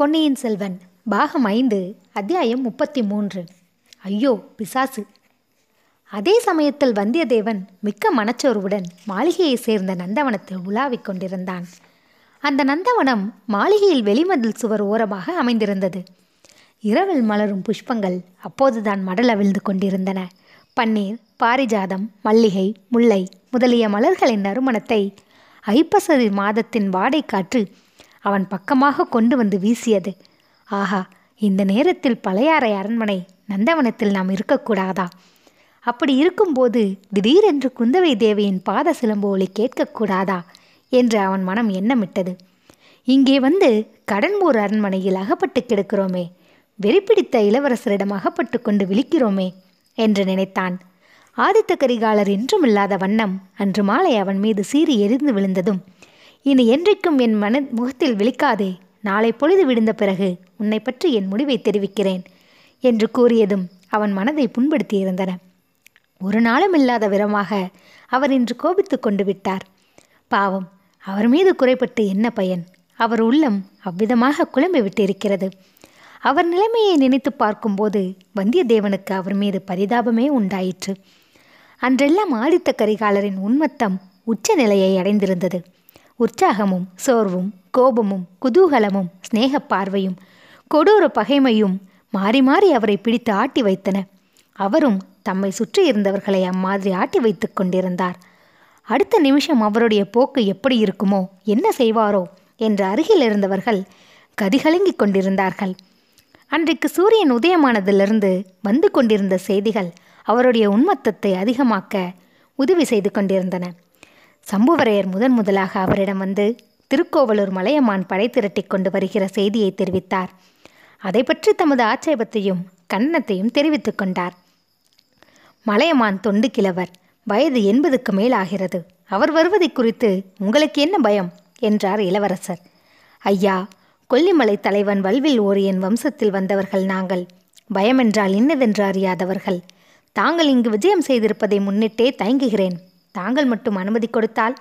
பொன்னியின் செல்வன் பாகம் ஐந்து அத்தியாயம் முப்பத்தி மூன்று ஐயோ பிசாசு. அதே சமயத்தில் வந்தியத்தேவன் மிக்க மனச்சோர்வுடன் மாளிகையை சேர்ந்த நந்தவனத்தில் உலாவிக் கொண்டிருந்தான். அந்த நந்தவனம் மாளிகையில் வெளிமதில் சுவர் ஓரமாக அமைந்திருந்தது. இரவில் மலரும் புஷ்பங்கள் அப்போதுதான் மடல் அவிழ்ந்து கொண்டிருந்தன. பன்னீர் பாரிஜாதம் மல்லிகை முல்லை முதலிய மலர்களின் நறுமணத்தை ஐப்பசதி மாதத்தின் வாடை காற்று அவன் பக்கமாக கொண்டு வந்து வீசியது. ஆஹா இந்த நேரத்தில் பழையாறை அரண்மனை நந்தவனத்தில் நாம் இருக்கக்கூடாதா? அப்படி இருக்கும்போது திடீரென்று குந்தவை தேவியின் பாத சிலம்பு ஒளி கேட்கக்கூடாதா? என்று அவன் மனம் எண்ணமிட்டது. இங்கே வந்து கடன்பூர் அரண்மனையில் அகப்பட்டு கிடக்கிறோமே வெறிப்பிடித்த இளவரசரிடம் அகப்பட்டு கொண்டு விழிக்கிறோமே என்று நினைத்தான். ஆதித்த கரிகாலர் என்றும் இல்லாத வண்ணம் அன்று மாலை அவன் மீது சீறி எரிந்து விழுந்ததும் இனி என்றைக்கும் என் மன முகத்தில் விழிக்காதே. நாளை பொழுது விழுந்த பிறகு உன்னை பற்றி என் முடிவை தெரிவிக்கிறேன் என்று கூறியதும் அவன் மனதை புண்படுத்தியிருந்தன. ஒரு நாளும் இல்லாத விதமாக அவர் இன்று கோபித்து கொண்டு விட்டார். பாவம் அவர் மீது குறைபட்டு என்ன பயன்? அவர் உள்ளம் அவ்விதமாக குழம்பி விட்டிருக்கிறது. அவர் நிலைமையை நினைத்து பார்க்கும்போது வந்தியத்தேவனுக்கு அவர் மீது பரிதாபமே உண்டாயிற்று. அன்றெல்லாம் ஆதித்த கரிகாலரின் உன்மத்தம் உச்ச நிலையை அடைந்திருந்தது. உற்சாகமும் சோர்வும் கோபமும் குதூகலமும் சிநேகப் பார்வையும் கொடூர பகைமையும் மாறி மாறி அவரை பிடித்து ஆட்டி வைத்தன. அவரும் தம்மை சுற்றி இருந்தவர்களை அம்மாதிரி ஆட்டி வைத்து கொண்டிருந்தார். அடுத்த நிமிஷம் அவருடைய போக்கு எப்படி இருக்குமோ என்ன செய்வாரோ என்று அருகில் இருந்தவர்கள் கதிகலங்கிக் கொண்டிருந்தார்கள். அன்றைக்கு சூரியன் உதயமானதிலிருந்து வந்து கொண்டிருந்த செய்திகள் அவருடைய உன்மத்தத்தை அதிகமாக்க உதவி செய்து கொண்டிருந்தன. சம்புவரையர் முதன் முதலாக அவரிடம் வந்து திருக்கோவலூர் மலையமான் படை திரட்டி கொண்டு வருகிற செய்தியை தெரிவித்தார். அதை பற்றி தமது ஆட்சேபத்தையும் கண்டனத்தையும் தெரிவித்துக் கொண்டார். மலையமான் தொண்டு கிழவர் வயது எண்பதுக்கு மேல் ஆகிறது அவர் வருவதை குறித்து உங்களுக்கு என்ன பயம்? என்றார் இளவரசர். ஐயா கொல்லிமலை தலைவன் வல்வில் ஓரியன் வம்சத்தில் வந்தவர்கள் நாங்கள். பயமென்றால் இன்னதென்று அறியாதவர்கள். தாங்கள் இங்கு விஜயம் செய்திருப்பதை முன்னிட்டே தயங்குகிறேன். தாங்கள் மட்டும் அனுமதி கொடுத்தால்?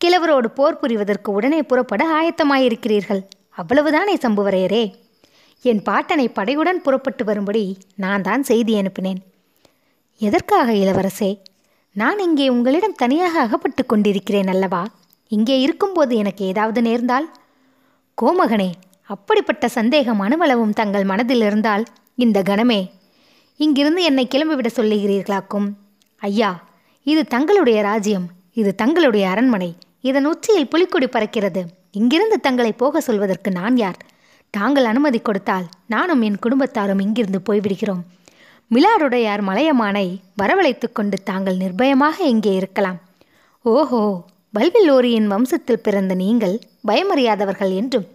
கிழவரோடு போர் புரிவதற்கு உடனே புறப்பட ஆயத்தமாயிருக்கிறீர்கள். அவ்வளவுதானே சம்புவரையரே? என் பாட்டனை படையுடன் புறப்பட்டு வரும்படி நான் தான் செய்தி அனுப்பினேன். எதற்காக இளவரசே? நான் இங்கே உங்களிடம் தனியாக அகப்பட்டு கொண்டிருக்கிறேன் அல்லவா? இங்கே இருக்கும்போது எனக்கு ஏதாவது நேர்ந்தால்? கோமகனே அப்படிப்பட்ட சந்தேகம் அணுவளவும் தங்கள் மனதில் இருந்தால் இந்த கணமே இங்கிருந்து என்னை கிளம்பிவிட சொல்லுகிறீர்களாக்கும்? ஐயா இது தங்களுடைய ராஜ்யம் இது தங்களுடைய அரண்மனை. இதன் உச்சியில் புலிக்கொடி பறக்கிறது. இங்கிருந்து தங்களை போக சொல்வதற்கு நான் யார்? தாங்கள் அனுமதி கொடுத்தால் நானும் என் குடும்பத்தாரும் இங்கிருந்து போய்விடுகிறோம். மிலாருடையார் மலையமானை வரவழைத்து கொண்டு தாங்கள் நிர்பயமாக இங்கே இருக்கலாம். ஓஹோ வல்வில்லோரியின் வம்சத்தில் பிறந்த நீங்கள் பயமறியாதவர்கள் என்றும்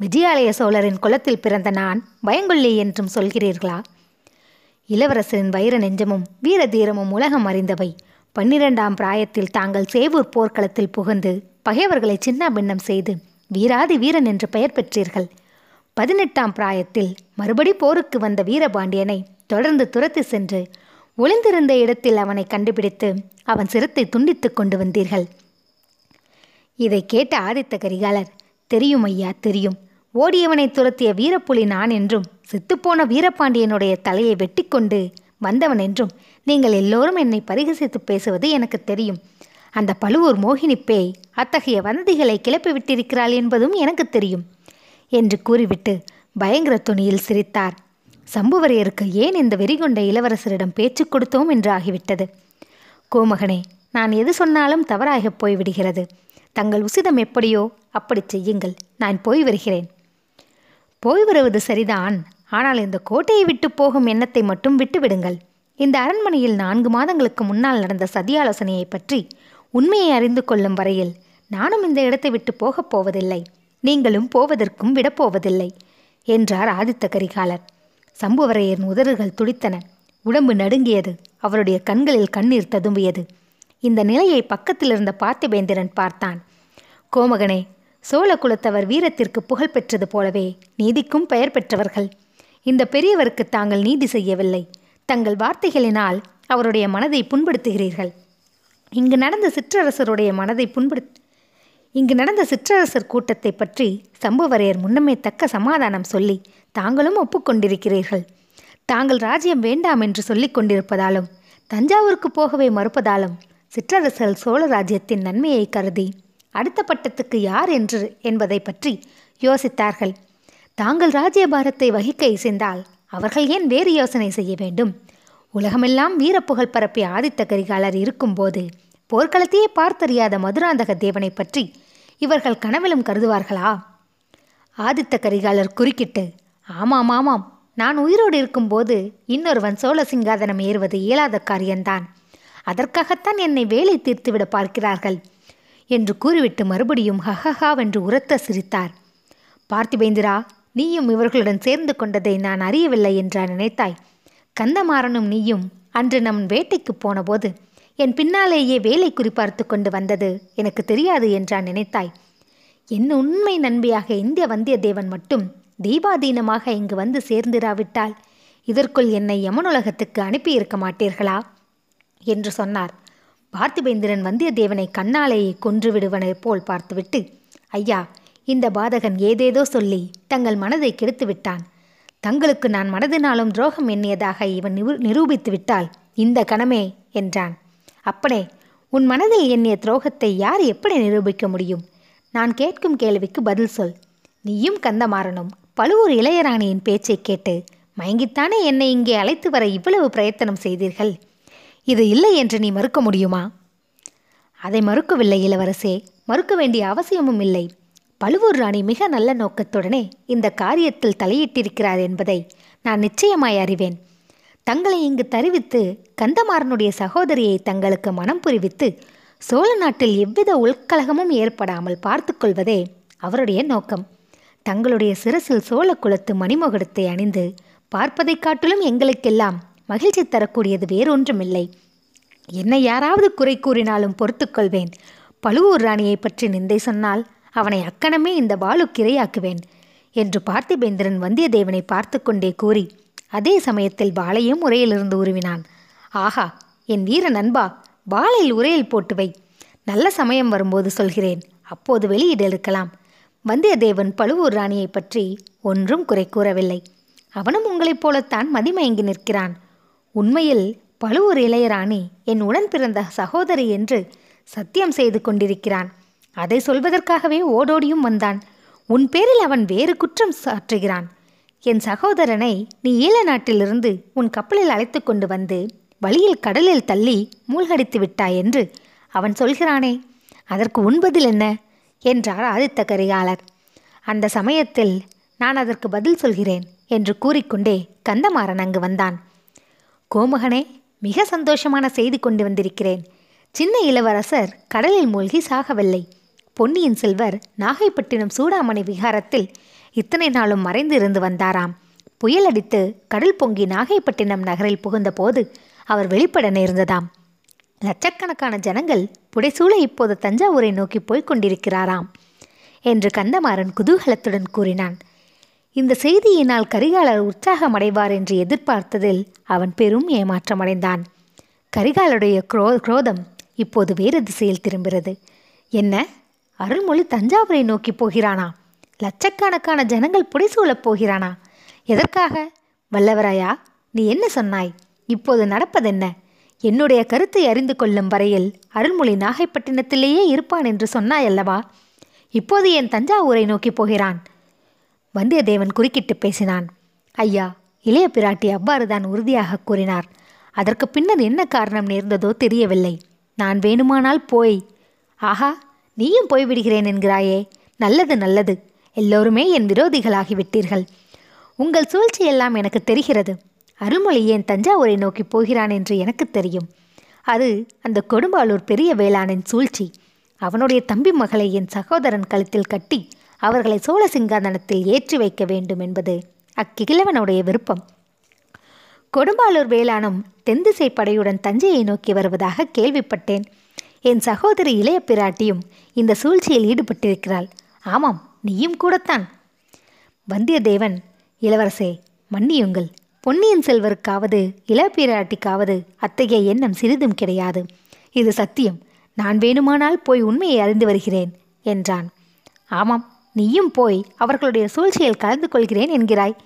விஜயாலய சோழரின் குலத்தில் பிறந்த நான் பயங்கொள்ளி என்றும் சொல்கிறீர்களா? இளவரசரின் வைர நெஞ்சமும் வீர தீரமும் உலகம் அறிந்தவை. பன்னிரெண்டாம் பிராயத்தில் தாங்கள் சேவூர் போர்க்களத்தில் புகுந்து பகைவர்களை சின்ன பின்னம் செய்து வீராதி வீரன் என்று பெயர் பெற்றீர்கள். பதினெட்டாம் பிராயத்தில் மறுபடி போருக்கு வந்த வீரபாண்டியனை தொடர்ந்து துரத்தி சென்று ஒளிந்திருந்த இடத்தில் அவனை கண்டுபிடித்து அவன் சிரத்தை துண்டித்து கொண்டு வந்தீர்கள். இதை கேட்ட ஆதித்த கரிகாலர் தெரியும் ஐயா தெரியும். ஓடியவனை துரத்திய வீரப்புலி நான் என்றும் செத்துப்போன வீரபாண்டியனுடைய தலையை வெட்டிக்கொண்டு வந்தவன் என்றும் நீங்கள் எல்லோரும் என்னை பரிகசித்து பேசுவது எனக்கு தெரியும். அந்த பழுவூர் மோகினி பேய் அத்தகைய வதந்திகளை கிளப்பி விட்டிருக்கிறாள் என்பதும் எனக்கு தெரியும் என்று கூறிவிட்டு பயங்கர துணியில் சிரித்தார். சம்புவரையருக்கு ஏன் இந்த வெறிகொண்ட இளவரசரிடம் பேச்சு கொடுத்தோம் என்று ஆகிவிட்டது? கோமகனே நான் எது சொன்னாலும் தவறாகப் போய்விடுகிறது. தங்கள் உசிதம் எப்படியோ அப்படி செய்யுங்கள். நான் போய் வருகிறேன். போய் வருவது சரிதான் ஆனால் இந்த கோட்டையை விட்டு போகும் எண்ணத்தை மட்டும் விட்டுவிடுங்கள். இந்த அரண்மனையில் நான்கு மாதங்களுக்கு முன்னால் நடந்த சதியாலோசனையை பற்றி உண்மையை அறிந்து கொள்ளும் வரையில் நானும் இந்த இடத்தை விட்டு போகப் போவதில்லை. நீங்களும் போவதற்கும் விடப்போவதில்லை என்றார் ஆதித்த கரிகாலர். சம்புவரையரின் உதறுகள் துடித்தன. உடம்பு நடுங்கியது. அவருடைய கண்களில் கண்ணீர் ததும்பியது. இந்த நிலையை பக்கத்தில் இருந்த பார்த்திபேந்திரன் பார்த்தான். கோமகனே சோழ குலத்தவர் வீரத்திற்கு புகழ் பெற்றது போலவே நீதிக்கும் பெயர் பெற்றவர்கள். இந்த பெரியவருக்கு தாங்கள் நீதி செய்யவில்லை. தங்கள் வார்த்தைகளினால் அவருடைய மனதை புண்படுத்துகிறீர்கள். இங்கு நடந்த சிற்றரசருடைய மனதை புண்படுத் இங்கு நடந்த சிற்றரசர் கூட்டத்தை பற்றி சம்புவரையர் முன்னமே தக்க சமாதானம் சொல்லி தாங்களும் ஒப்புக்கொண்டிருக்கிறீர்கள். தாங்கள் ராஜ்யம் வேண்டாம் என்று சொல்லிக் கொண்டிருப்பதாலும் தஞ்சாவூருக்கு போகவே மறுப்பதாலும் சிற்றரசர் சோழ ராஜ்யத்தின் நன்மையை கருதி அடுத்த பட்டத்துக்கு யார் என்று என்பதை பற்றி யோசித்தார்கள். தாங்கள் ராஜ்யபாரத்தை வகிக்க இசைந்தால் அவர்கள் ஏன் வேறு யோசனை செய்ய வேண்டும்? உலகமெல்லாம் வீரப்புகழ் பரப்பிய ஆதித்த கரிகாலர் இருக்கும்போது போர்க்களத்தையே பார்த்தறியாத மதுராந்தக தேவனை பற்றி இவர்கள் கனவிலும் கருதுவார்களா? ஆதித்த கரிகாலர் குறுக்கிட்டு ஆமாம் ஆமாம். நான் உயிரோடு இருக்கும்போது இன்னொருவன் சோழ சிங்காதனம் ஏறுவது இயலாத காரியம்தான் அதற்காகத்தான் என்னை வேலை தீர்த்துவிட பார்க்கிறார்கள் என்று கூறிவிட்டு மறுபடியும் ஹஹஹா வென்று உரத்த சிரித்தார். பார்த்திபேந்திரா நீயும் இவர்களுடன் சேர்ந்து கொண்டதை நான் அறியவில்லை என்றா நினைத்தாய். கந்தமாறனும் நீயும் அன்று நம் வேட்டைக்கு போனபோது என் பின்னாலேயே வேலை குறிப்பார்த்து கொண்டு வந்தது எனக்கு தெரியாது என்றா நினைத்தாய். என் உண்மை நண்பியாக இந்திய வந்தியத்தேவன் மட்டும் தெய்வாதீனமாக இங்கு வந்து சேர்ந்திராவிட்டால் இதற்குள் என்னை யமனுலகத்துக்கு அனுப்பியிருக்க மாட்டீர்களா? என்று சொன்னார். பார்த்திபேந்திரன் வந்தியத்தேவனை கண்ணாலேயே கொன்று விடுவனை போல் பார்த்துவிட்டு ஐயா இந்த பாதகன் ஏதேதோ சொல்லி தங்கள் மனதை கெடுத்து விட்டான் தங்களுக்கு நான் மனதினாலும் துரோகம் எண்ணியதாக இவன் நிரு நிரூபித்து விட்டால் இந்த கணமே என்றான். அப்பனே உன் மனதில் எண்ணிய துரோகத்தை யார் எப்படி நிரூபிக்க முடியும்? நான் கேட்கும் கேள்விக்கு பதில் சொல். நீயும் கந்தமாறனும் பழுவூர் இளையராணியின் பேச்சை கேட்டு மயங்கித்தானே என்னை இங்கே அழைத்து வர இவ்வளவு பிரயத்தனம் செய்தீர்கள்? இது இல்லை என்று நீ மறுக்க முடியுமா? அதை மறுக்கவில்லை இளவரசே மறுக்க வேண்டிய அவசியமும் இல்லை. பழுவூர் ராணி மிக நல்ல நோக்கத்துடனே இந்த காரியத்தில் தலையிட்டிருக்கிறார் என்பதை நான் நிச்சயமாய் அறிவேன். தங்களை இங்கு தருவித்து கந்தமாறனுடைய சகோதரியை தங்களுக்கு மனம் புரிவித்து சோழ நாட்டில் எவ்வித உள்கலகமும் ஏற்படாமல் பார்த்துக்கொள்வதே அவருடைய நோக்கம். தங்களுடைய சிரசில் சோழ குலத்து மணிமகுடத்தை அணிந்து பார்ப்பதைக் காட்டிலும் எங்களுக்கெல்லாம் மகிழ்ச்சி தரக்கூடியது வேறொன்றுமில்லை. என்னை யாராவது குறை கூறினாலும் பொறுத்துக்கொள்வேன் பழுவூர் ராணியை பற்றி நிந்தை சொன்னால் அவனை அக்கணமே இந்த பாலுக்கு கிரையாக்குவேன் என்று பார்த்திபேந்திரன் வந்தியத்தேவனை பார்த்து கொண்டே கூறி அதே சமயத்தில் பாலையும் உரையிலிருந்து உருவினான். ஆஹா என் வீர நண்பா பாலையில் உரையில் போட்டு வை. நல்ல சமயம் வரும்போது சொல்கிறேன் அப்போது வெளியிட இருக்கலாம் வந்தியத்தேவன் பழுவூர் ராணியை பற்றி ஒன்றும் குறை கூறவில்லை. அவனும் உங்களைப் போலத்தான் மதிமயங்கி நிற்கிறான். உண்மையில் பழுவூர் இளையராணி என் உடன் பிறந்த சகோதரி என்று சத்தியம் செய்து கொண்டிருக்கிறான். அதை சொல்வதற்காகவே ஓடோடியும் வந்தான். உன் பேரில் அவன் வேறு குற்றம் சாற்றுகிறான். என் சகோதரனை நீ ஈழ நாட்டிலிருந்து உன் கப்பலில் அழைத்து கொண்டு வந்து வழியில் கடலில் தள்ளி மூழ்கடித்து விட்டாய் என்று அவன் சொல்கிறானே. அதற்கு உண்பதில் என்ன? என்றார் ஆதித்த கரிகாலர். அந்த சமயத்தில் நான் அதற்கு பதில் சொல்கிறேன் என்று கூறிக்கொண்டே கந்தமாறன் அங்கு வந்தான். கோமகனே மிக சந்தோஷமான செய்தி கொண்டு வந்திருக்கிறேன். சின்ன இளவரசர் கடலில் மூழ்கி சாகவில்லை. பொன்னியின் செல்வர் நாகைப்பட்டினம் சூடாமணி விகாரத்தில் இத்தனை நாளும் மறைந்து இருந்து வந்தாராம். புயல் அடித்து கடல் பொங்கி நாகைப்பட்டினம் நகரில் புகுந்தபோது அவர் வெளிப்பட நேர்ந்ததாம். லட்சக்கணக்கான ஜனங்கள் புடைசூழ இப்போது தஞ்சாவூரை நோக்கி போய்க் கொண்டிருக்கிறாராம் என்று கந்தமாறன் குதூகலத்துடன் கூறினான். இந்த செய்தியினால் கரிகாலர் உற்சாகமடைவார் என்று எதிர்பார்த்ததில் அவன் பெரும் ஏமாற்றமடைந்தான். கரிகாலருடைய குரோ குரோதம் இப்போது வேறு திசையில் திரும்புகிறது. என்ன? அருள்மொழி தஞ்சாவூரை நோக்கி போகிறானா? லட்சக்கணக்கான ஜனங்கள் புடைசூழப் போகிறானா? எதற்காக? வல்லவராயா நீ என்ன சொன்னாய்? இப்போது நடப்பதென்ன? என்னுடைய கருத்தை அறிந்து கொள்ளும் வரையில் அருள்மொழி நாகைப்பட்டினத்திலேயே இருப்பான் என்று சொன்னாய் அல்லவா இப்போது என் தஞ்சாவூரை நோக்கி போகிறான்? வந்தியத்தேவன் குறுக்கிட்டு பேசினான். ஐயா இளைய பிராட்டி அவ்வாறு தான் உறுதியாக கூறினார். அதற்கு பின்னர் என்ன காரணம் நேர்ந்ததோ தெரியவில்லை. நான் வேணுமானால் போய். ஆஹா நீயும் போய்விடுகிறேன் என்கிறாயே. நல்லது நல்லது. எல்லோருமே என் விரோதிகளாகிவிட்டீர்கள். உங்கள் சூழ்ச்சியெல்லாம் எனக்கு தெரிகிறது. அருள்மொழி ஏன் தஞ்சாவூரை நோக்கி போகிறான் என்று எனக்கு தெரியும். அது அந்த கொடும்பாளூர் பெரிய வேளாணின் சூழ்ச்சி. அவனுடைய தம்பி மகளை என் சகோதரன் கழுத்தில் கட்டி அவர்களை சோழ சிங்காதனத்தில் ஏற்றி வைக்க வேண்டும் என்பது அக்கிழவனுடைய விருப்பம். கொடும்பாளூர் வேளானும் தென்திசை படையுடன் தஞ்சையை நோக்கி வருவதாக கேள்விப்பட்டேன். என் சகோதரி இளைய பிராட்டியும் இந்த சூழ்ச்சியில் ஈடுபட்டிருக்கிறாள். ஆமாம் நீயும் கூடத்தான். வந்தியத்தேவன் இளவரசே மன்னியுங்கள். பொன்னியின் செல்வருக்காவது இளப்பிராட்டிக்காவது அத்தகைய எண்ணம் சிறிதும் கிடையாது. இது சத்தியம். நான் வேணுமானால் போய் உண்மையை அறிந்து வருகிறேன் என்றான். ஆமாம் நீயும் போய் அவர்களுடைய சூழ்ச்சியில் கலந்து கொள்கிறேன் என்கிறாய்.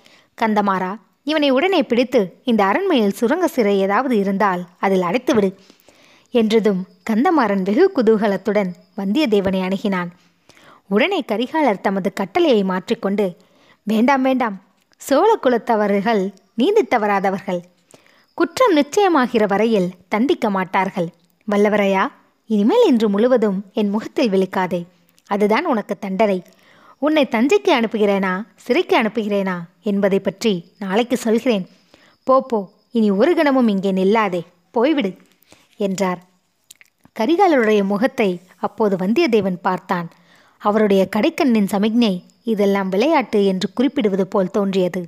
கந்தமாறா இவனை உடனே பிடித்து இந்த அரண்மையில் சுரங்க சிறை ஏதாவது இருந்தால் அதில் அடைத்துவிடு. என்றதும் கந்தமாறன் வெகு குதூகலத்துடன் வந்தியத்தேவனை அணுகினான். உடனே கரிகாலர் தமது கட்டளையை மாற்றிக்கொண்டு வேண்டாம் வேண்டாம் சோழ குலத்தவர்கள் நீந்தி தவறாதவர்கள் குற்றம் நிச்சயமாகிற வரையில் தண்டிக்க மாட்டார்கள். வல்லவரையா இனிமேல் இன்று முழுவதும் என் முகத்தில் விழிக்காதே. அதுதான் உனக்கு தண்டனை. உன்னை தஞ்சைக்கு அனுப்புகிறேனா சிறைக்கு அனுப்புகிறேனா என்பதை பற்றி நாளைக்கு சொல்கிறேன். போ போ இனி ஒரு கணமும் இங்கே நில்லாதே. போய்விடு. என்றார். கரிகாலருடைய முகத்தை அப்போது வந்தியத்தேவன் பார்த்தான். அவருடைய கடைக்கண்ணின் சமிக்ஞை இதெல்லாம் விளையாட்டு என்று குறிப்பிடுவது போல் தோன்றியது.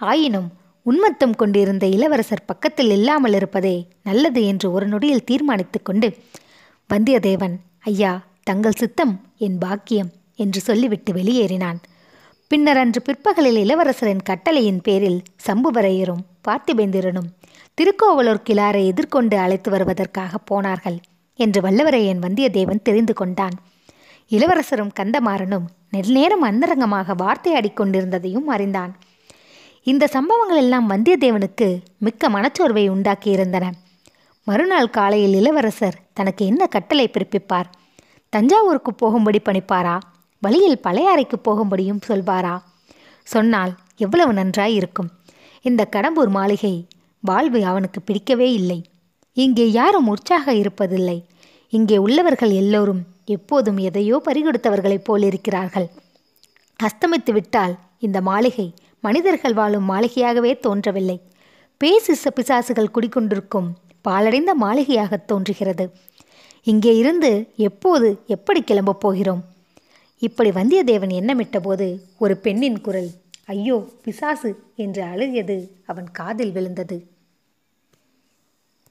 ஆயினும் உன்மத்தம் கொண்டிருந்த இளவரசர் பக்கத்தில் இல்லாமல் இருப்பதே நல்லது என்று ஒரு நொடியில் தீர்மானித்து கொண்டு வந்தியத்தேவன் ஐயா தங்கள் சித்தம் என் பாக்கியம் என்று சொல்லிவிட்டு வெளியேறினான். பின்னர் அன்று பிற்பகலில் இளவரசரின் கட்டளையின் பேரில் சம்புவரையரும் பார்த்திபேந்திரனும் திருக்கோவலூர் கிளாரை எதிர்கொண்டு அழைத்து வருவதற்காக போனார்கள் என்று வல்லவரையன் வந்தியத்தேவன் தெரிந்து கொண்டான். இளவரசரும் கந்தமாறனும் நெடுநேரம் அந்தரங்கமாக வார்த்தையாடிக் கொண்டிருந்ததையும் அறிந்தான். இந்த சம்பவங்கள் எல்லாம் வந்தியத்தேவனுக்கு மிக்க மனச்சோர்வை உண்டாக்கியிருந்தன. மறுநாள் காலையில் இளவரசர் தனக்கு என்ன கட்டளை பிறப்பிப்பார்? தஞ்சாவூருக்கு போகும்படி பணிப்பாரா? வழியில் பழையாறைக்கு போகும்படியும் சொல்வாரா? சொன்னால் எவ்வளவு நன்றாய் இருக்கும் இந்த கடம்பூர் மாளிகை வாழ்வு அவனுக்கு பிடிக்கவே இல்லை. இங்கே யாரும் உற்சாக இருப்பதில்லை. இங்கே உள்ளவர்கள் எல்லோரும் எப்போதும் எதையோ பறிகொடுத்தவர்களைப் போல் இருக்கிறார்கள். அஸ்தமித்து விட்டால் இந்த மாளிகை மனிதர்கள் வாழும் மாளிகையாகவே தோன்றவில்லை. பேசிச பிசாசுகள் குடிக்கொண்டிருக்கும் பாலடைந்த மாளிகையாக தோன்றுகிறது. இங்கே இருந்து எப்போது எப்படி கிளம்பப் போகிறோம்? இப்படி வந்தியத்தேவன் எண்ணமிட்டபோது ஒரு பெண்ணின் குரல் ஐயோ பிசாசு என்று அழுகியது அவன் காதில் விழுந்தது.